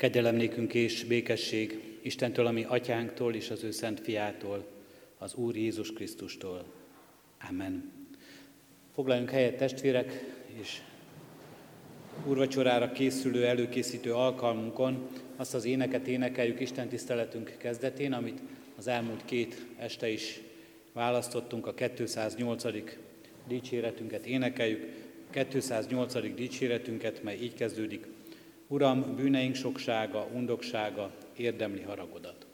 Kegyelem nékünk és békesség Istentől, ami atyánktól és az ő szent fiától, az Úr Jézus Krisztustól. Amen. Foglaljunk helyet testvérek, és úrvacsorára készülő, előkészítő alkalmunkon azt az éneket énekeljük Isten tiszteletünk kezdetén, amit az elmúlt két este is választottunk, a 208. dicséretünket énekeljük, 208. dicséretünket, mely így kezdődik. Uram, bűneink soksága, undoksága érdemli haragodat.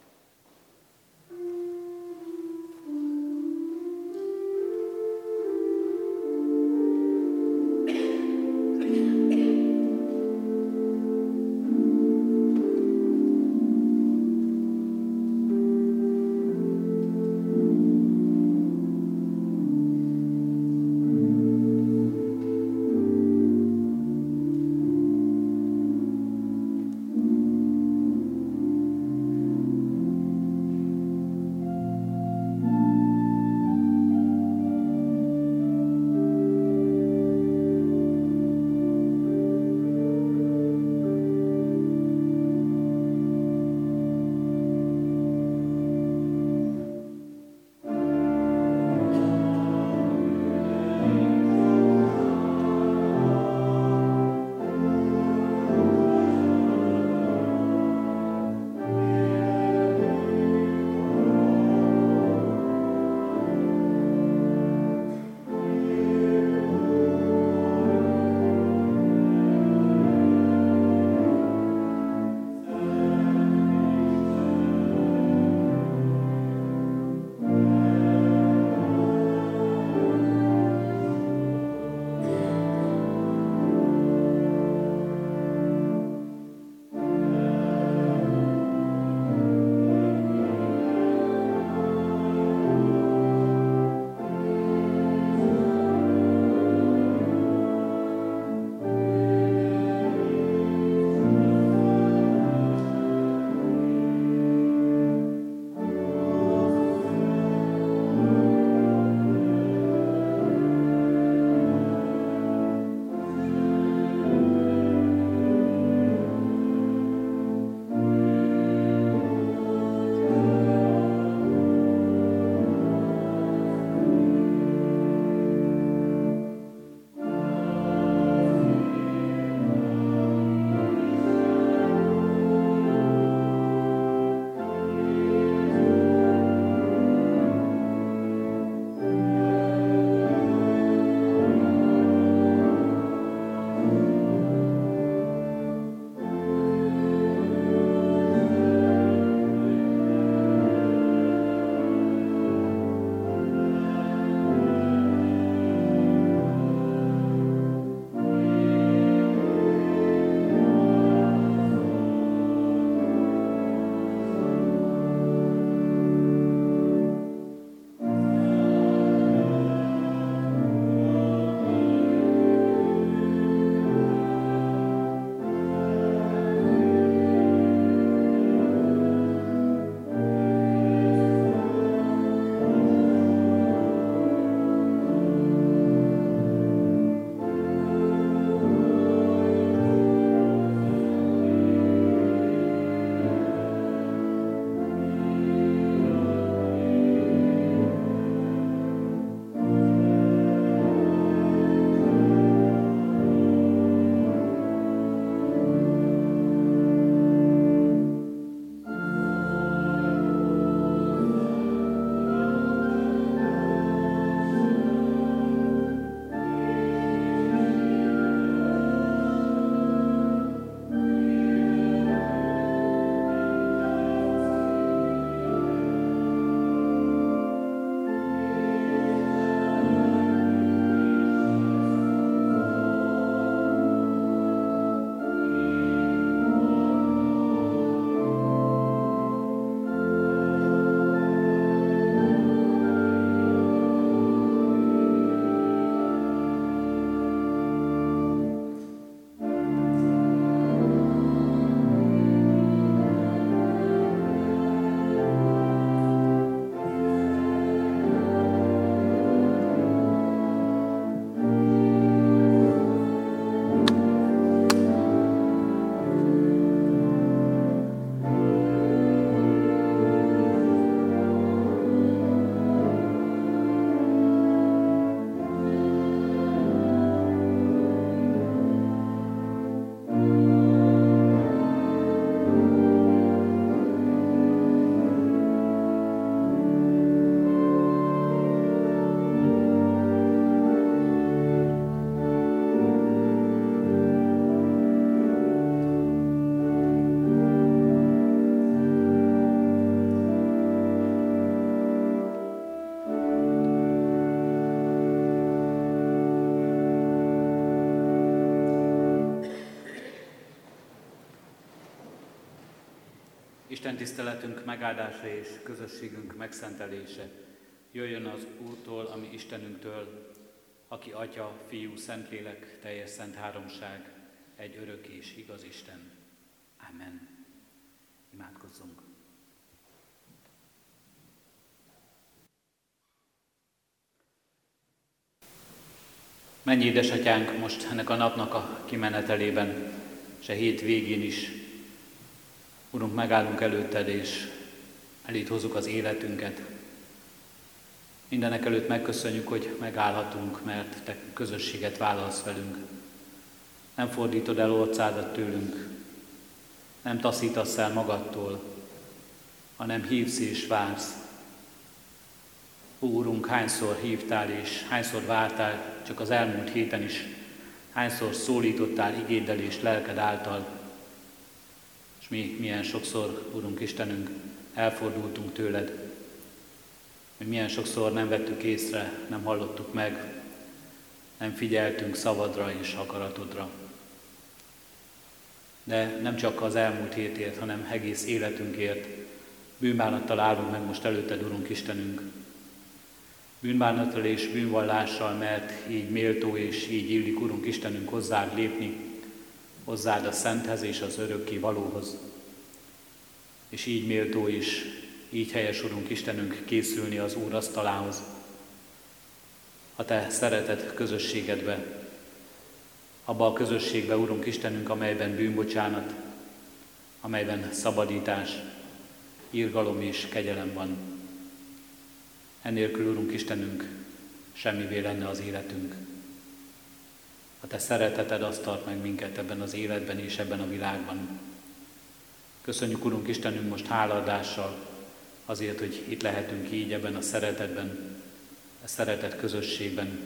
Isten tiszteletünk megáldása és közösségünk megszentelése jöjjön az Úrtól, ami Istenünktől, aki Atya, Fiú, Szentlélek, teljes szent háromság, egy örök és igaz Isten. Amen. Imádkozzunk. Mennyi édesatyánk most ennek a napnak a kimenetelében, a hét végén is Urunk, megállunk előtted, és elét hozzuk az életünket. Mindenek előtt megköszönjük, hogy megállhatunk, mert Te közösséget válasz velünk. Nem fordítod el orcádat tőlünk, nem taszítasz el magadtól, hanem hívsz és vársz. Úrunk, hányszor hívtál és hányszor vártál, csak az elmúlt héten is, hányszor szólítottál igéddel és lelked által, és mi milyen sokszor, Urunk Istenünk, elfordultunk tőled. Mi milyen sokszor nem vettük észre, nem hallottuk meg, nem figyeltünk szavadra és akaratodra. De nem csak az elmúlt hétért, hanem egész életünkért bűnbánattal állunk meg most előtted, Urunk Istenünk. Bűnbánattal és bűnvallással, mert így méltó és így illik, Urunk Istenünk, hozzád lépni, hozzád a Szenthez és az örökké valóhoz. És így méltó is, így helyes Urunk Istenünk készülni az Úr asztalához, a Te szeretet közösségedbe, abba a közösségbe, Urunk Istenünk, amelyben bűnbocsánat, amelyben szabadítás, írgalom és kegyelem van. Ennélkül, Urunk Istenünk, semmivé lenne az életünk. A Te szereteted azt tart meg minket ebben az életben és ebben a világban. Köszönjük, Urunk Istenünk, most hálaadással azért, hogy itt lehetünk így ebben a szeretetben, a szeretet közösségben.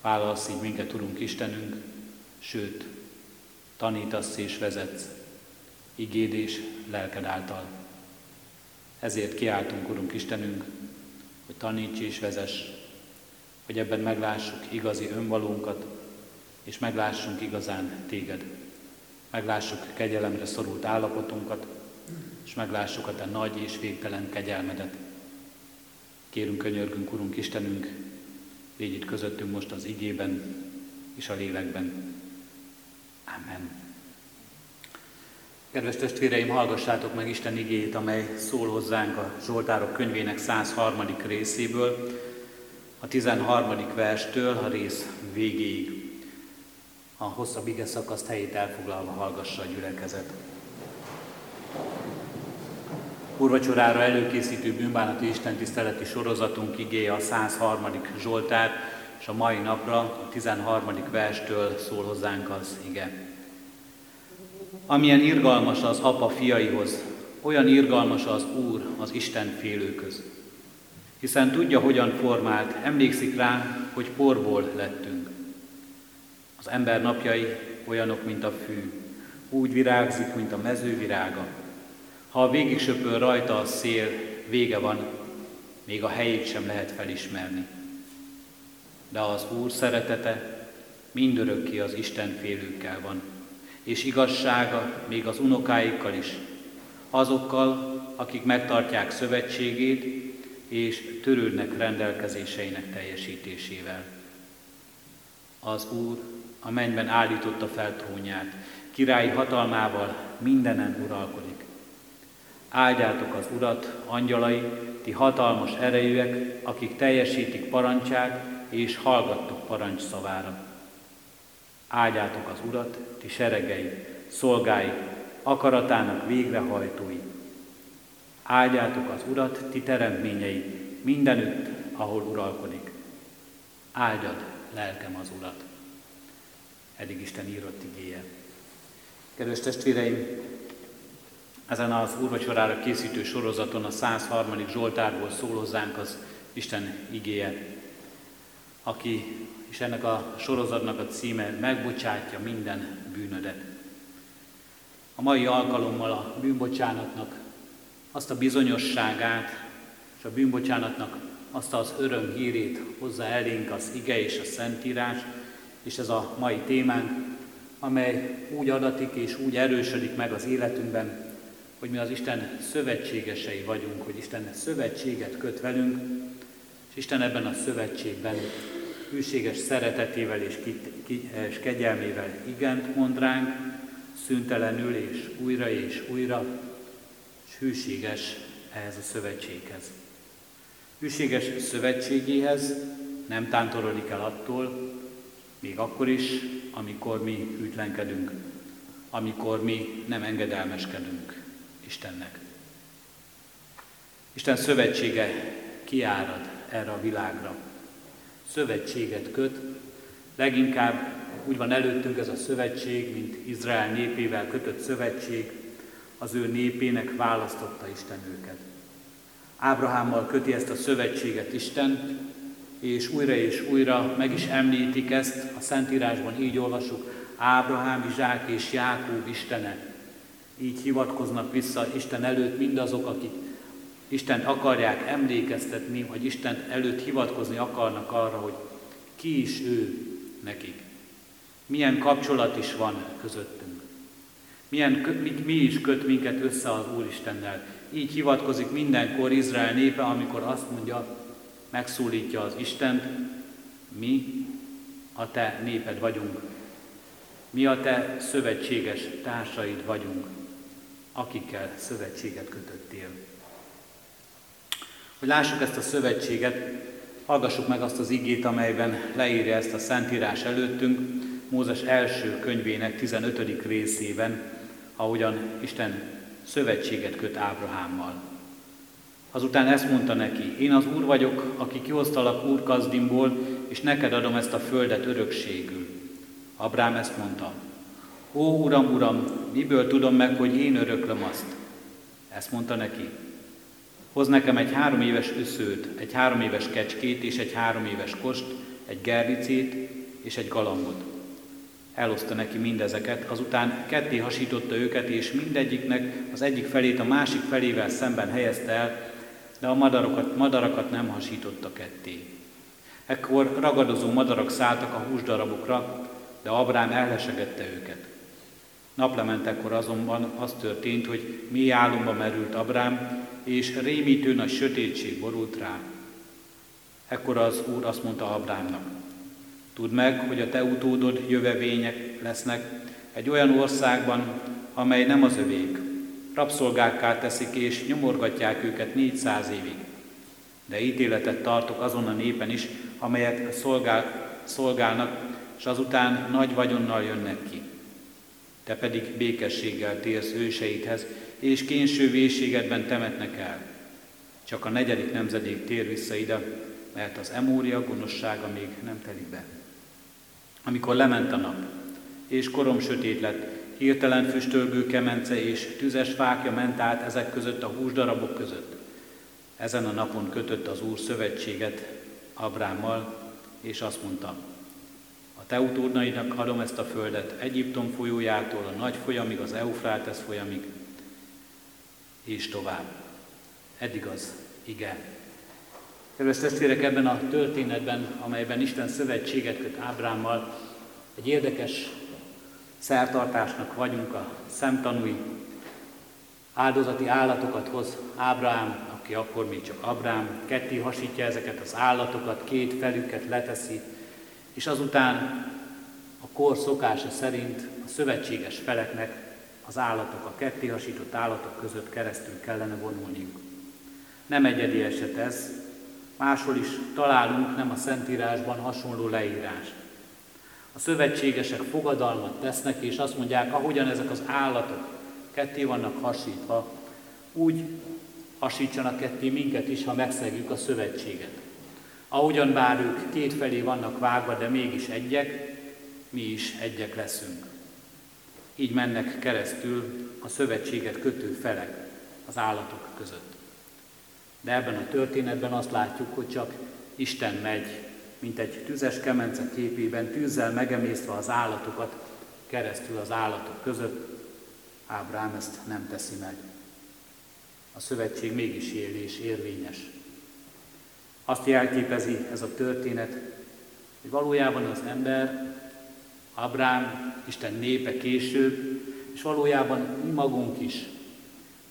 Válasz így minket, Urunk Istenünk, sőt, tanítasz és vezetsz, igéd és lelked által. Ezért kiáltunk, Urunk Istenünk, hogy taníts és vezess, hogy ebben meglássuk igazi önvalónkat, és meglássunk igazán téged. Meglássuk kegyelemre szorult állapotunkat, és meglássuk a te nagy és végtelen kegyelmedet. Kérünk, könyörgünk, Urunk Istenünk, légy itt közöttünk most az igében és a lélekben. Amen. Kedves testvéreim, hallgassátok meg Isten igéjét, amely szól hozzánk a Zsoltárok könyvének 103. részéből, a 13. verstől a rész végéig a hosszabb ige szakaszt helyét elfoglalva hallgassa a gyülekezet. Úrvacsorára előkészítő bűnbánati istentiszteleti sorozatunk igéje a 103. Zsoltár, és a mai napra a 13. verstől szól hozzánk az ige. Amilyen irgalmas az apa fiaihoz, olyan irgalmas az Úr az Isten félőköz. Hiszen tudja, hogyan formált, emlékszik rá, hogy porból lettünk. Az ember napjai olyanok, mint a fű, úgy virágzik, mint a mező virága. Ha végig söpör rajta a szél, vége van, még a helyét sem lehet felismerni. De az Úr szeretete mindörökké az Isten félőkkel van, és igazsága még az unokáikkal is, azokkal, akik megtartják szövetségét, és törődnek rendelkezéseinek teljesítésével. Az Úr a mennyben állította fel trónját, királyi hatalmával mindenen uralkodik. Áldjátok az Urat, angyalai, ti hatalmas erejűek, akik teljesítik parancsát, és hallgattok parancs szavára. Áldjátok az Urat, ti seregei, szolgái, akaratának végrehajtói. Áldjátok az Urat, ti teremtményei, mindenütt, ahol uralkodik. Áldjad, lelkem az Urat eddig Isten írott igéje. Kedves testvéreim, ezen az úrvacsorára készítő sorozaton a 103. Zsoltárból szól hozzánk az Isten igéje, aki és ennek a sorozatnak a címe megbocsátja minden bűnödet. A mai alkalommal a bűnbocsánatnak azt a bizonyosságát és a bűnbocsánatnak azt az öröm hírét hozza elénk az ige és a szentírás, és ez a mai témánk, amely úgy adatik és úgy erősödik meg az életünkben, hogy mi az Isten szövetségesei vagyunk, hogy Isten szövetséget köt velünk, és Isten ebben a szövetségben hűséges szeretetével és, és kegyelmével igent mond ránk, szüntelenül és újra és újra, és hűséges ehhez a szövetséghez. Hűséges szövetségéhez nem tántorodik el attól, még akkor is, amikor mi hűtlenkedünk, amikor mi nem engedelmeskedünk Istennek. Isten szövetsége kiárad erre a világra. Szövetséget köt, leginkább úgy van előttünk ez a szövetség, mint Izrael népével kötött szövetség, az ő népének választotta Isten őket. Ábrahámmal köti ezt a szövetséget Isten, és újra és újra meg is említik ezt, a Szentírásban így olvasjuk, Ábrahám, Izsák és Jákób Istene. Így hivatkoznak vissza Isten előtt mindazok, akik Isten akarják emlékeztetni, vagy Isten előtt hivatkozni akarnak arra, hogy ki is ő nekik. Milyen kapcsolat is van közöttünk. Milyen, mi, mi is köt minket össze az Úristennel. Így hivatkozik mindenkor Izrael népe, amikor azt mondja, megszólítja az Istent, mi a te néped vagyunk, mi a te szövetséges társaid vagyunk, akikkel szövetséget kötöttél. Hogy lássuk ezt a szövetséget, hallgassuk meg azt az igét, amelyben leírja ezt a Szentírás előttünk, Mózes első könyvének 15. részében, ahogyan Isten szövetséget köt Ábrahámmal. Azután ezt mondta neki, én az Úr vagyok, aki kihoztalak Úr Kazdimból, és neked adom ezt a földet örökségül. Abrám ezt mondta, Ó, Uram, Uram, miből tudom meg, hogy én öröklöm azt? Ezt mondta neki, hoz nekem egy három éves összőt, egy három éves kecskét és egy három éves kost, egy gerlicét és egy galambot. Eloszta neki mindezeket, azután ketté hasította őket, és mindegyiknek az egyik felét a másik felével szemben helyezte el, de a madarakat, madarakat nem hasította ketté. Ekkor ragadozó madarak szálltak a húsdarabokra, de Abrám ellesegette őket. Naplementekor azonban az történt, hogy mély álomba merült Abrám, és rémítő nagy sötétség borult rá. Ekkor az Úr azt mondta Abrámnak, Tudd meg, hogy a te utódod jövevények lesznek egy olyan országban, amely nem az övék, rabszolgákká teszik és nyomorgatják őket 400 évig. De ítéletet tartok azon a népen is, amelyek szolgál, szolgálnak, és azután nagy vagyonnal jönnek ki. Te pedig békességgel térsz őseidhez, és kényső vészségedben temetnek el. Csak a negyedik nemzedék tér vissza ide, mert az emória gonoszsága még nem telik be. Amikor lement a nap, és korom sötét lett, hirtelen füstölgő kemence és tüzes fákja ment át ezek között a húsdarabok között. Ezen a napon kötött az Úr szövetséget Abrámmal, és azt mondta, a te utódnainak adom ezt a földet Egyiptom folyójától a nagy folyamig, az Eufrátesz folyamig, és tovább. Eddig az igen. Kedves testvérek, ebben a történetben, amelyben Isten szövetséget köt Ábrámmal, egy érdekes szertartásnak vagyunk a szemtanúi. Áldozati állatokat hoz Ábrám, aki akkor még csak Abrám, ketté hasítja ezeket az állatokat, két felüket leteszi, és azután a kor szokása szerint a szövetséges feleknek az állatok, a ketté hasított állatok között keresztül kellene vonulniuk. Nem egyedi eset ez, máshol is találunk nem a Szentírásban hasonló leírást. A szövetségesek fogadalmat tesznek, és azt mondják, ahogyan ezek az állatok ketté vannak hasítva, úgy hasítsanak ketté minket is, ha megszegjük a szövetséget. Ahogyan bár ők két felé vannak vágva, de mégis egyek, mi is egyek leszünk. Így mennek keresztül a szövetséget kötő felek az állatok között. De ebben a történetben azt látjuk, hogy csak Isten megy mint egy tüzes kemence képében tűzzel megemésztve az állatokat keresztül az állatok között, Ábrám ezt nem teszi meg. A szövetség mégis él és érvényes. Azt jelképezi ez a történet, hogy valójában az ember, Ábrám, Isten népe később, és valójában mi magunk is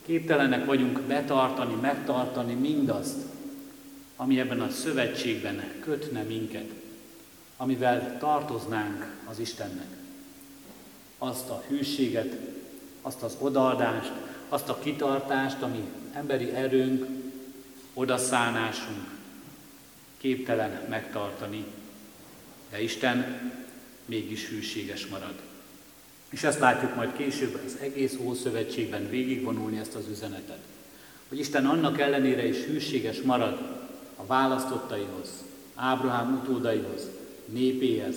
Képtelenek vagyunk betartani, megtartani mindazt, ami ebben a szövetségben kötne minket, amivel tartoznánk az Istennek. Azt a hűséget, azt az odaadást, azt a kitartást, ami emberi erőnk, odaszánásunk képtelen megtartani, de Isten mégis hűséges marad. És ezt látjuk majd később az egész Ószövetségben végigvonulni ezt az üzenetet. Hogy Isten annak ellenére is hűséges marad a választottaihoz, Ábrahám utódaihoz, népéhez,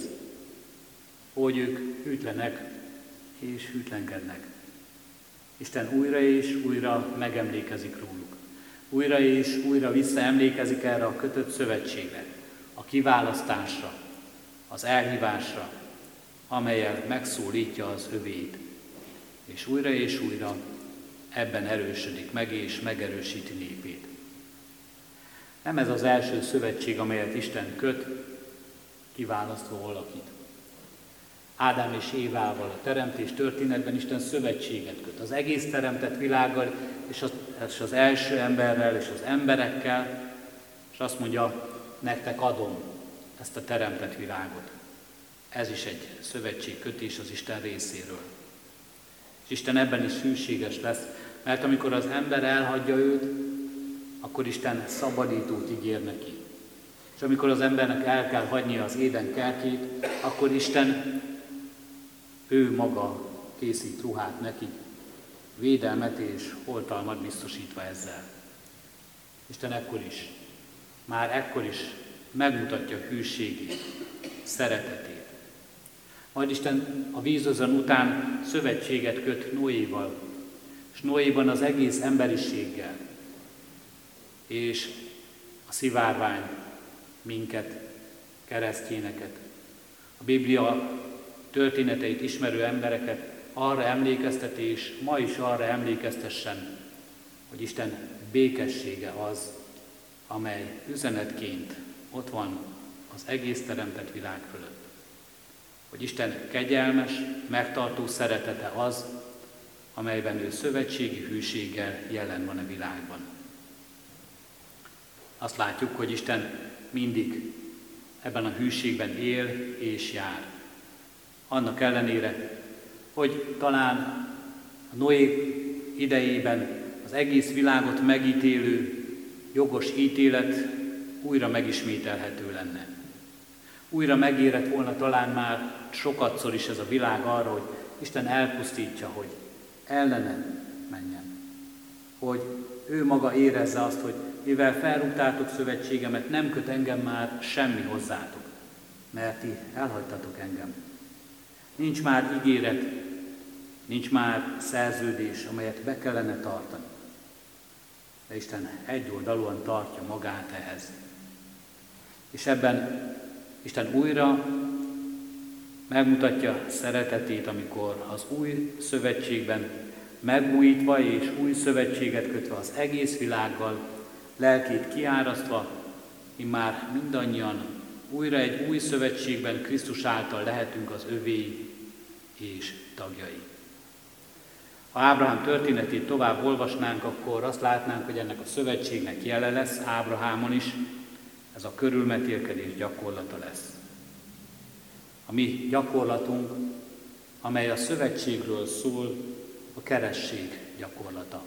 hogy ők hűtlenek és hűtlenkednek. Isten újra és újra megemlékezik róluk. Újra és újra visszaemlékezik erre a kötött szövetségre, a kiválasztásra, az elhívásra, amelyel megszólítja az övét. És újra és újra ebben erősödik meg és megerősíti népét. Nem ez az első szövetség, amelyet Isten köt, kiválasztva valakit. Ádám és Évával a teremtés történetben Isten szövetséget köt. Az egész teremtett világgal, és az, és az első emberrel, és az emberekkel, és azt mondja, nektek adom ezt a teremtett világot. Ez is egy szövetségkötés az Isten részéről. És Isten ebben is hűséges lesz, mert amikor az ember elhagyja őt, akkor Isten szabadítót ígér neki. És amikor az embernek el kell hagynia az éden kertjét, akkor Isten ő maga készít ruhát neki, védelmet és oltalmat biztosítva ezzel. Isten ekkor is, már ekkor is megmutatja hűségét, szeretetét. Majd Isten a vízözön után szövetséget köt Noéval, és Noéban az egész emberiséggel, és a szivárvány minket, keresztényeket. A Biblia történeteit ismerő embereket arra emlékezteti, és ma is arra emlékeztessen, hogy Isten békessége az, amely üzenetként ott van az egész teremtett világ fölött. Hogy Isten kegyelmes, megtartó szeretete az, amelyben ő szövetségi hűséggel jelen van a világban. Azt látjuk, hogy Isten mindig ebben a hűségben él és jár. Annak ellenére, hogy talán a Noé idejében az egész világot megítélő jogos ítélet újra megismételhető lenne. Újra megérett volna talán már sokatszor is ez a világ arra, hogy Isten elpusztítja, hogy ellene menjen. Hogy ő maga érezze azt, hogy mivel felrúgtátok szövetségemet, nem köt engem már semmi hozzátok, mert ti elhagytatok engem. Nincs már ígéret, nincs már szerződés, amelyet be kellene tartani. De Isten egyoldalúan tartja magát ehhez. És ebben Isten újra megmutatja szeretetét, amikor az új szövetségben megújítva és új szövetséget kötve az egész világgal, lelkét kiárasztva, már mindannyian újra egy új szövetségben Krisztus által lehetünk az övé és tagjai. Ha Ábrahám történetét tovább olvasnánk, akkor azt látnánk, hogy ennek a szövetségnek jele lesz Ábrahámon is, ez a körülmetélkedés gyakorlata lesz. A mi gyakorlatunk, amely a szövetségről szól, a keresség gyakorlata.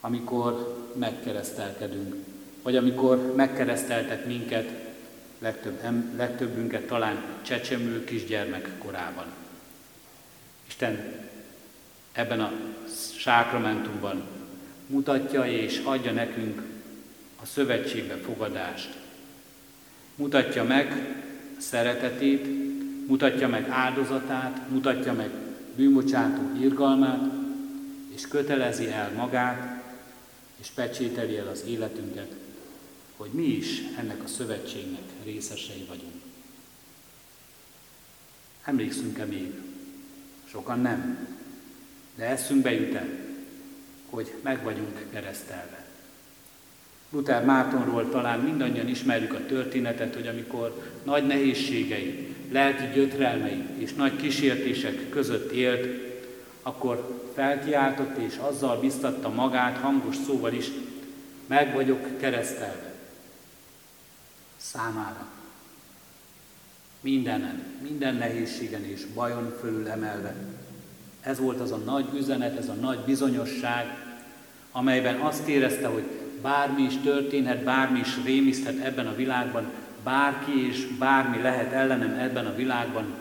Amikor megkeresztelkedünk, vagy amikor megkereszteltek minket, legtöbb, legtöbbünket talán csecsemő kisgyermek korában. Isten ebben a sákramentumban mutatja és adja nekünk a szövetségbe fogadást. Mutatja meg szeretetét, mutatja meg áldozatát, mutatja meg bűnbocsátó irgalmát, és kötelezi el magát, és pecsételi el az életünket, hogy mi is ennek a szövetségnek részesei vagyunk. Emlékszünk-e még? Sokan nem. De eszünkbe jut el, hogy meg vagyunk keresztelve. Luther Mártonról talán mindannyian ismerjük a történetet, hogy amikor nagy nehézségei, lelki gyötrelmei és nagy kísértések között élt, akkor felkiáltott és azzal biztatta magát hangos szóval is, meg vagyok keresztelve. Számára. Mindenen, minden nehézségen és bajon fölül emelve. Ez volt az a nagy üzenet, ez a nagy bizonyosság, amelyben azt érezte, hogy bármi is történhet, bármi is rémiszthet ebben a világban, bárki és bármi lehet ellenem ebben a világban,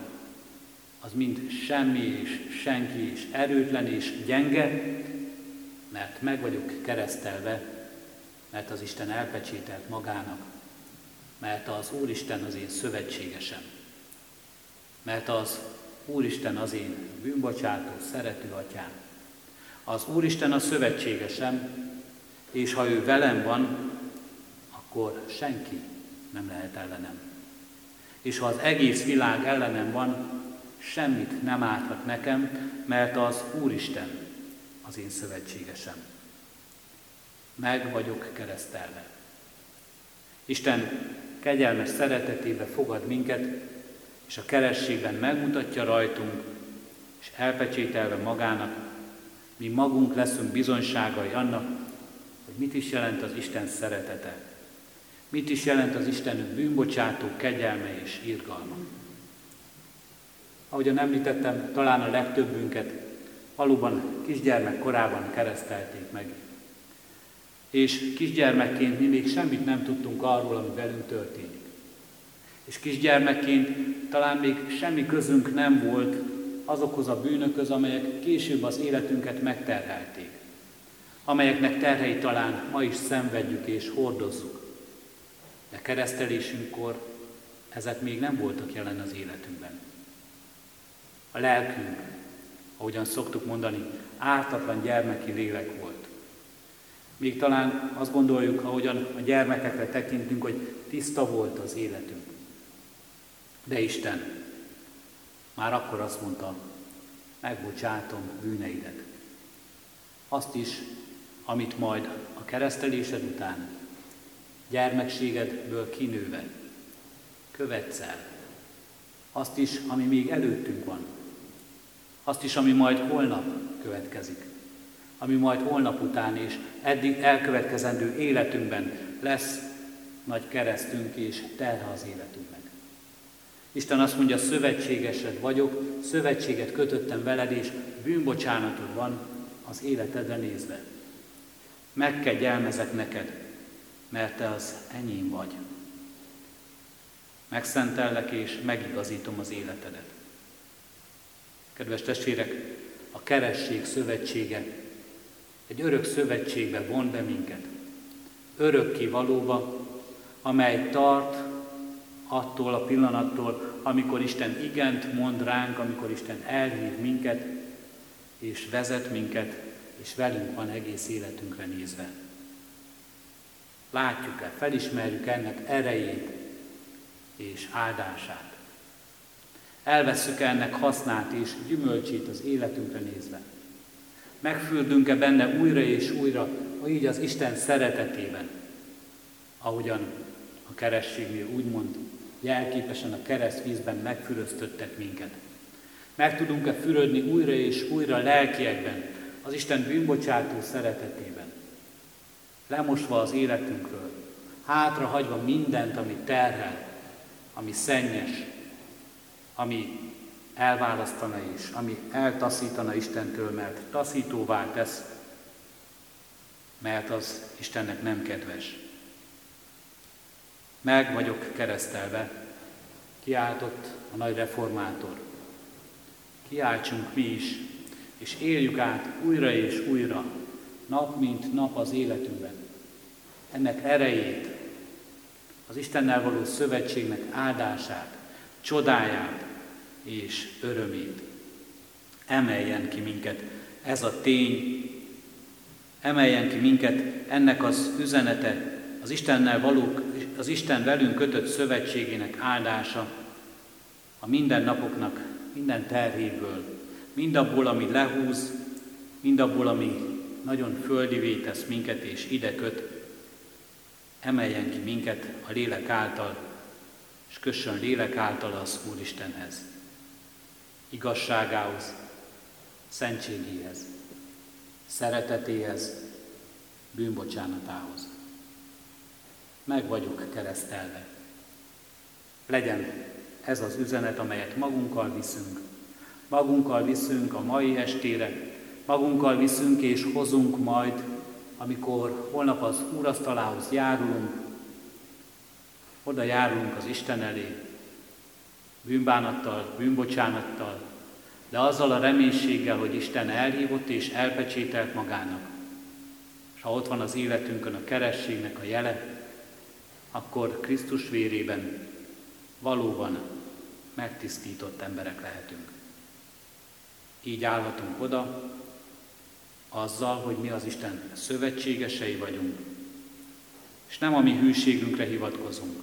az mind semmi és senki és erőtlen és gyenge, mert meg vagyok keresztelve, mert az Isten elpecsételt magának, mert az Úristen az én szövetségesem, mert az Úristen az én bűnbocsátó, szerető atyám. Az Úristen a szövetségesem, és ha ő velem van, akkor senki nem lehet ellenem. És ha az egész világ ellenem van, semmit nem árthat nekem, mert az Úristen az én szövetségesem. Meg vagyok keresztelve. Isten kegyelmes szeretetébe fogad minket, és a kerességben megmutatja rajtunk, és elpecsételve magának, mi magunk leszünk bizonyságai annak, hogy mit is jelent az Isten szeretete, mit is jelent az Isten bűnbocsátó kegyelme és irgalma. Ahogyan említettem, talán a legtöbbünket valóban kisgyermek korában keresztelték meg. És kisgyermekként mi még semmit nem tudtunk arról, ami velünk történik. És kisgyermekként talán még semmi közünk nem volt azokhoz a bűnökhöz, amelyek később az életünket megterhelték. Amelyeknek terhei talán ma is szenvedjük és hordozzuk. De keresztelésünkkor ezek még nem voltak jelen az életünkben. A lelkünk, ahogyan szoktuk mondani, ártatlan gyermeki lélek volt. Még talán azt gondoljuk, ahogyan a gyermekekre tekintünk, hogy tiszta volt az életünk. De Isten már akkor azt mondta, megbocsátom bűneidet. Azt is, amit majd a keresztelésed után, gyermekségedből kinőve, követsz el. Azt is, ami még előttünk van, azt is, ami majd holnap következik, ami majd holnap után és eddig elkövetkezendő életünkben lesz nagy keresztünk és terhe az életünknek. Isten azt mondja, szövetségesed vagyok, szövetséget kötöttem veled, és bűnbocsánatod van az életedre nézve. Megkegyelmezek neked, mert te az enyém vagy. Megszentellek és megigazítom az életedet. Kedves testvérek, a keresség szövetsége egy örök szövetségbe von be minket. Örökké valóba, amely tart attól a pillanattól, amikor Isten igent mond ránk, amikor Isten elhív minket, és vezet minket, és velünk van egész életünkre nézve. Látjuk-e, felismerjük ennek erejét és áldását. Elvesszük ennek hasznát és gyümölcsét az életünkre nézve. Megfürdünk-e benne újra és újra, így az Isten szeretetében, ahogyan a kerességnél úgymond jelképesen a kereszt vízben megfüröztöttek minket. Meg tudunk-e fürödni újra és újra lelkiekben, az Isten bűnbocsátó szeretetében, lemosva az életünkről, hátra hagyva mindent, ami terhel, ami szennyes, ami elválasztana is, ami eltaszítana Istentől, mert taszítóvá tesz, mert az Istennek nem kedves. Meg vagyok keresztelve, kiáltott a nagy reformátor. Kiáltsunk mi is, és éljük át újra és újra, nap mint nap az életünkben. Ennek erejét, az Istennel való szövetségnek áldását, csodáját, és örömét. Emeljen ki minket ez a tény, emeljen ki minket ennek az üzenete, az Istennel való, az Isten velünk kötött szövetségének áldása, a mindennapoknak minden terhéből, mindabból, ami lehúz, mindabból, ami nagyon földivé tesz minket és ide köt, emeljen ki minket a lélek által, és kössön lélek által az Úristenhez igazságához, szentségéhez, szeretetéhez, bűnbocsánatához. Meg vagyok keresztelve. Legyen ez az üzenet, amelyet magunkkal viszünk. Magunkkal viszünk a mai estére, magunkkal viszünk és hozunk majd, amikor holnap az úrasztalához járulunk, oda járulunk az Isten elé, bűnbánattal, bűnbocsánattal, de azzal a reménységgel, hogy Isten elhívott és elpecsételt magának. És ha ott van az életünkön a kerességnek a jele, akkor Krisztus vérében valóban megtisztított emberek lehetünk. Így állhatunk oda, azzal, hogy mi az Isten szövetségesei vagyunk, és nem a mi hűségünkre hivatkozunk,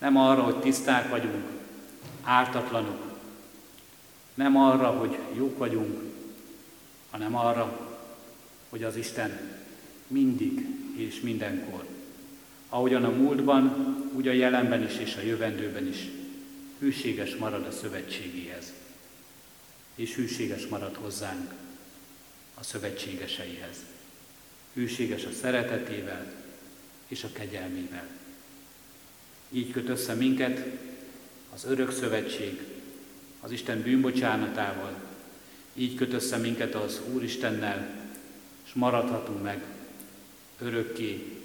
nem arra, hogy tiszták vagyunk, ártatlanok, nem arra, hogy jók vagyunk, hanem arra, hogy az Isten mindig és mindenkor, ahogyan a múltban, úgy a jelenben is és a jövendőben is hűséges marad a szövetségéhez, és hűséges marad hozzánk a szövetségeseihez. Hűséges a szeretetével és a kegyelmével. Így köt össze minket az örök szövetség, az Isten bűnbocsánatával, így köt össze minket az Úristennel, és maradhatunk meg örökké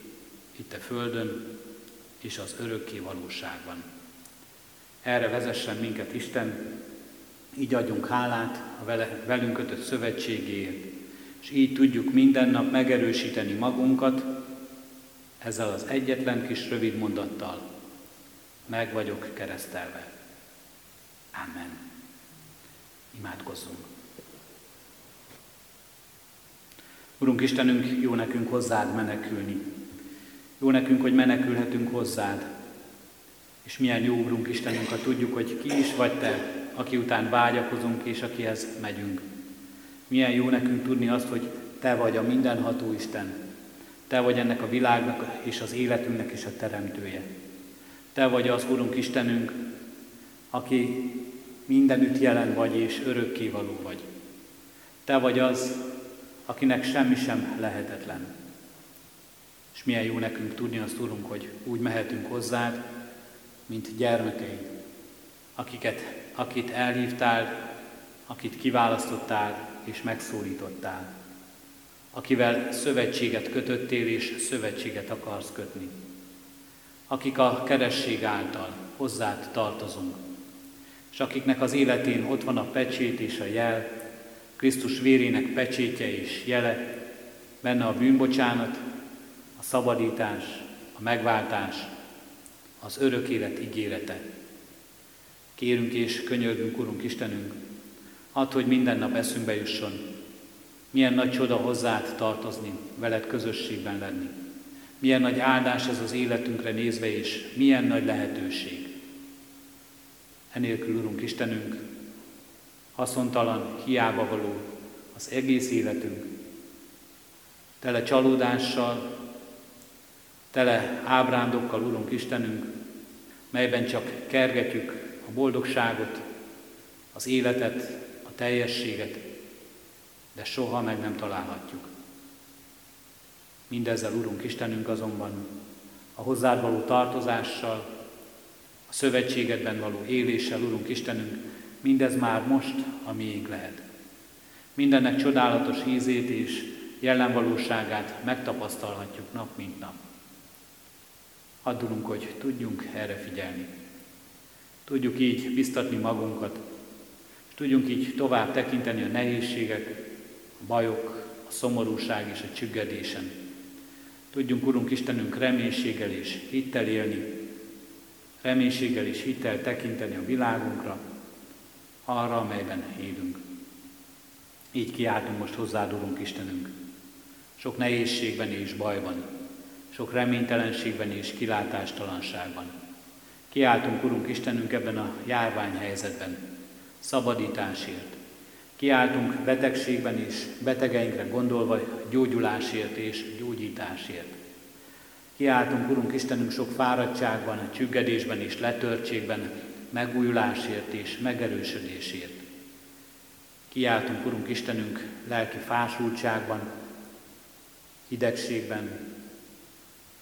itt a Földön és az örökké valóságban. Erre vezessen minket Isten, így adjunk hálát a vele, velünk kötött szövetségéért, és így tudjuk minden nap megerősíteni magunkat ezzel az egyetlen kis rövid mondattal. Meg vagyok keresztelve. Amen. Imádkozzunk. Urunk Istenünk, jó nekünk hozzád menekülni. Jó nekünk, hogy menekülhetünk hozzád. És milyen jó, Urunk Istenünk, ha tudjuk, hogy ki is vagy Te, aki után vágyakozunk és akihez megyünk. Milyen jó nekünk tudni azt, hogy Te vagy a mindenható Isten. Te vagy ennek a világnak és az életünknek is a teremtője. Te vagy az Urunk Istenünk, aki mindenütt jelen vagy és örökkévaló vagy. Te vagy az, akinek semmi sem lehetetlen. És milyen jó nekünk tudni azt, Urunk, hogy úgy mehetünk hozzád, mint gyermekeid, akiket, akit elhívtál, akit kiválasztottál és megszólítottál, akivel szövetséget kötöttél és szövetséget akarsz kötni, akik a keresség által hozzád tartozunk, és akiknek az életén ott van a pecsét és a jel, Krisztus vérének pecsétje és jele, benne a bűnbocsánat, a szabadítás, a megváltás, az örök élet ígérete. Kérünk és könyörgünk, Urunk Istenünk, add, hogy minden nap eszünkbe jusson, milyen nagy csoda hozzád tartozni, veled közösségben lenni. Milyen nagy áldás ez az életünkre nézve, és milyen nagy lehetőség. Enélkül, Urunk Istenünk, haszontalan, hiába való az egész életünk, tele csalódással, tele ábrándokkal, Urunk Istenünk, melyben csak kergetjük a boldogságot, az életet, a teljességet, de soha meg nem találhatjuk. Mindezzel, Urunk Istenünk azonban a hozzád való tartozással, a szövetségedben való éléssel, Urunk Istenünk, mindez már most a miénk lehet. Mindennek csodálatos ízét és jellemvalóságát megtapasztalhatjuk nap mint nap. Addulunk, hogy tudjunk erre figyelni. Tudjuk így biztatni magunkat, és tudjunk így tovább tekinteni a nehézségek, a bajok, a szomorúság és a csüggedésen. Tudjunk, Urunk Istenünk, reménységgel és hittel élni, reménységgel és hittel tekinteni a világunkra, arra, amelyben élünk. Így kiáltunk most hozzád, Urunk Istenünk. Sok nehézségben és bajban, sok reménytelenségben és kilátástalanságban. Kiáltunk, Urunk Istenünk, ebben a járványhelyzetben, szabadításért. Kiáltunk betegségben is, betegeinkre gondolva gyógyulásért és gyógyításért. Kiáltunk, Urunk Istenünk, sok fáradtságban, csüggedésben és letörtségben, megújulásért és megerősödésért. Kiáltunk, Urunk Istenünk, lelki fásultságban, hidegségben,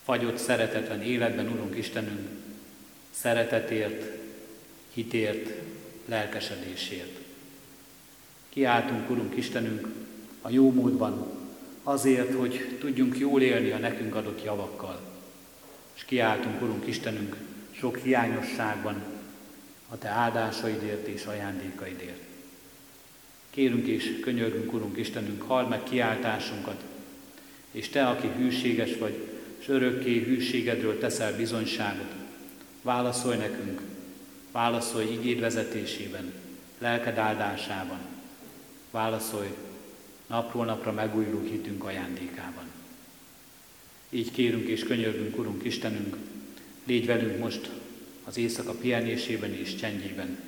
fagyott szeretetlen életben, Urunk Istenünk, szeretetért, hitért, lelkesedésért. Kiáltunk, Urunk Istenünk, a jó módban, azért, hogy tudjunk jól élni a nekünk adott javakkal. És kiáltunk, Urunk Istenünk, sok hiányosságban, a Te áldásaidért és ajándékaidért. Kérünk és könyörgünk, Urunk Istenünk, halld meg kiáltásunkat, és Te, aki hűséges vagy, és örökké hűségedről teszel bizonyságot, válaszolj nekünk, válaszolj igéd vezetésében, lelked áldásában, válaszolj napról napra megújuló hitünk ajándékában. Így kérünk és könyörgünk, Urunk Istenünk, légy velünk most az éjszaka pihenésében és csendjében.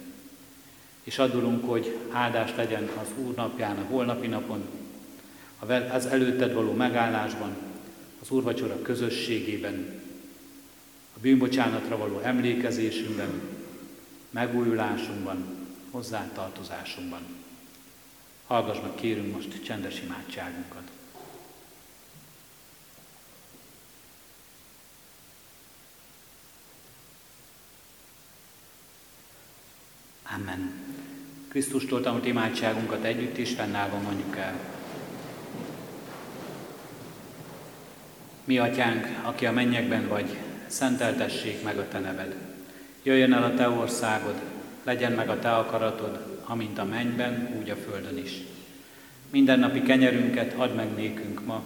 És adulunk, hogy áldás legyen az Úr napján, a holnapi napon, az előtted való megállásban, az Úrvacsora közösségében, a bűnbocsánatra való emlékezésünkben, megújulásunkban, hozzátartozásunkban. Hallgass meg, kérünk most csendes imádságunkat. Amen. Krisztustól tanult imádságunkat együtt is fennállva mondjuk el. Mi atyánk, aki a mennyekben vagy, szenteltessék meg a te neved. Jöjjön el a te országod, legyen meg a te akaratod, amint a mennyben, úgy a földön is. Mindennapi kenyerünket add meg nékünk ma,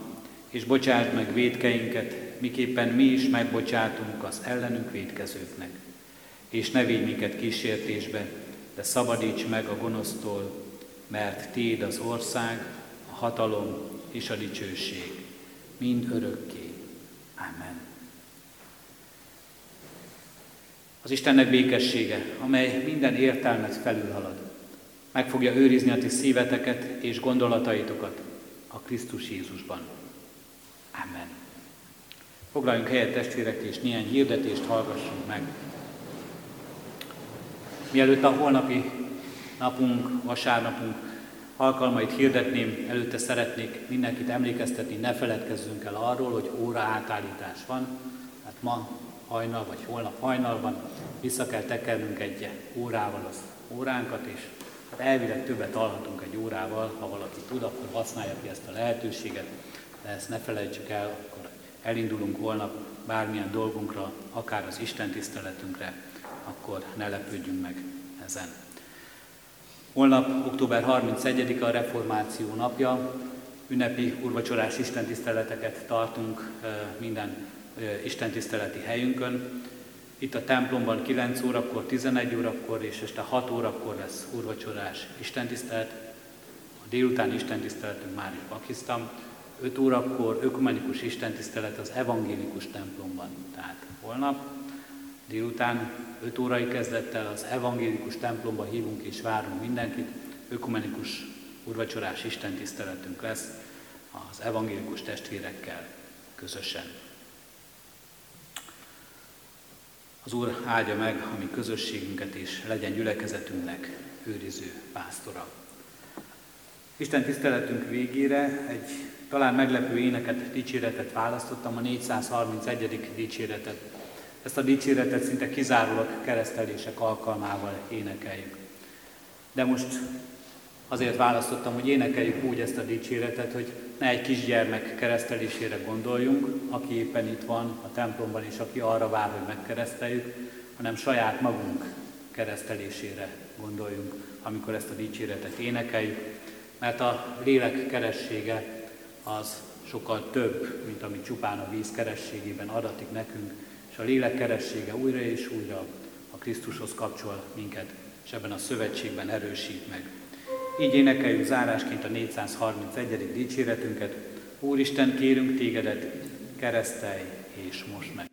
és bocsásd meg védkeinket, miképpen mi is megbocsátunk az ellenünk védkezőknek. És ne védj minket kísértésbe, de szabadíts meg a gonosztól, mert Téd az ország, a hatalom és a dicsőség, mind örökké. Amen. Az Istennek békessége, amely minden értelmet felülhalad, meg fogja őrizni a ti szíveteket és gondolataitokat a Krisztus Jézusban. Amen. Foglaljunk helyet testvérek, és néhány hirdetést hallgassunk meg. Mielőtt a holnapi napunk, vasárnapunk alkalmait hirdetném, előtte szeretnék mindenkit emlékeztetni, ne feledkezzünk el arról, hogy óra átállítás van. Hát ma hajnal, vagy holnap hajnalban vissza kell tekernünk egy órával az óránkat, és hát elvileg többet alhatunk egy órával, ha valaki tud, akkor használja ki ezt a lehetőséget, de ezt ne felejtsük el, akkor elindulunk holnap bármilyen dolgunkra, akár az Isten tiszteletünkre, akkor ne lepődjünk meg ezen. Holnap, október 31-a a Reformáció napja, ünnepi urvacsorás istentiszteleteket tartunk minden istentiszteleti helyünkön. Itt a templomban 9 órakor, 11 órakor és este 6 órakor lesz urvacsorás istentisztelet. A délutáni istentiszteletünk már is Pakisztán. 5 órakor ökumenikus istentisztelet az evangélikus templomban, tehát holnap. Délután 5 órai kezdettel az evangélikus templomba hívunk és várunk mindenkit. Ökumenikus urvacsorás istentiszteletünk lesz az evangélikus testvérekkel közösen. Az Úr áldja meg a mi közösségünket, és legyen gyülekezetünknek őriző pásztora. Isten tiszteletünk végére egy talán meglepő éneket, dicséretet választottam, a 431. dicséretet. Ezt a dicséretet szinte kizárólag keresztelések alkalmával énekeljük. De most azért választottam, hogy énekeljük úgy ezt a dicséretet, hogy ne egy kisgyermek keresztelésére gondoljunk, aki éppen itt van a templomban, és aki arra vár, hogy megkereszteljük, hanem saját magunk keresztelésére gondoljunk, amikor ezt a dicséretet énekeljük, mert a lélek keressége az sokkal több, mint ami csupán a víz kerességében adatik nekünk, és a lélek keressége újra és újra a Krisztushoz kapcsol minket, és ebben a szövetségben erősít meg. Így énekeljük zárásként a 431. dicséretünket. Úristen, kérünk tégedet, keresztelj és most meg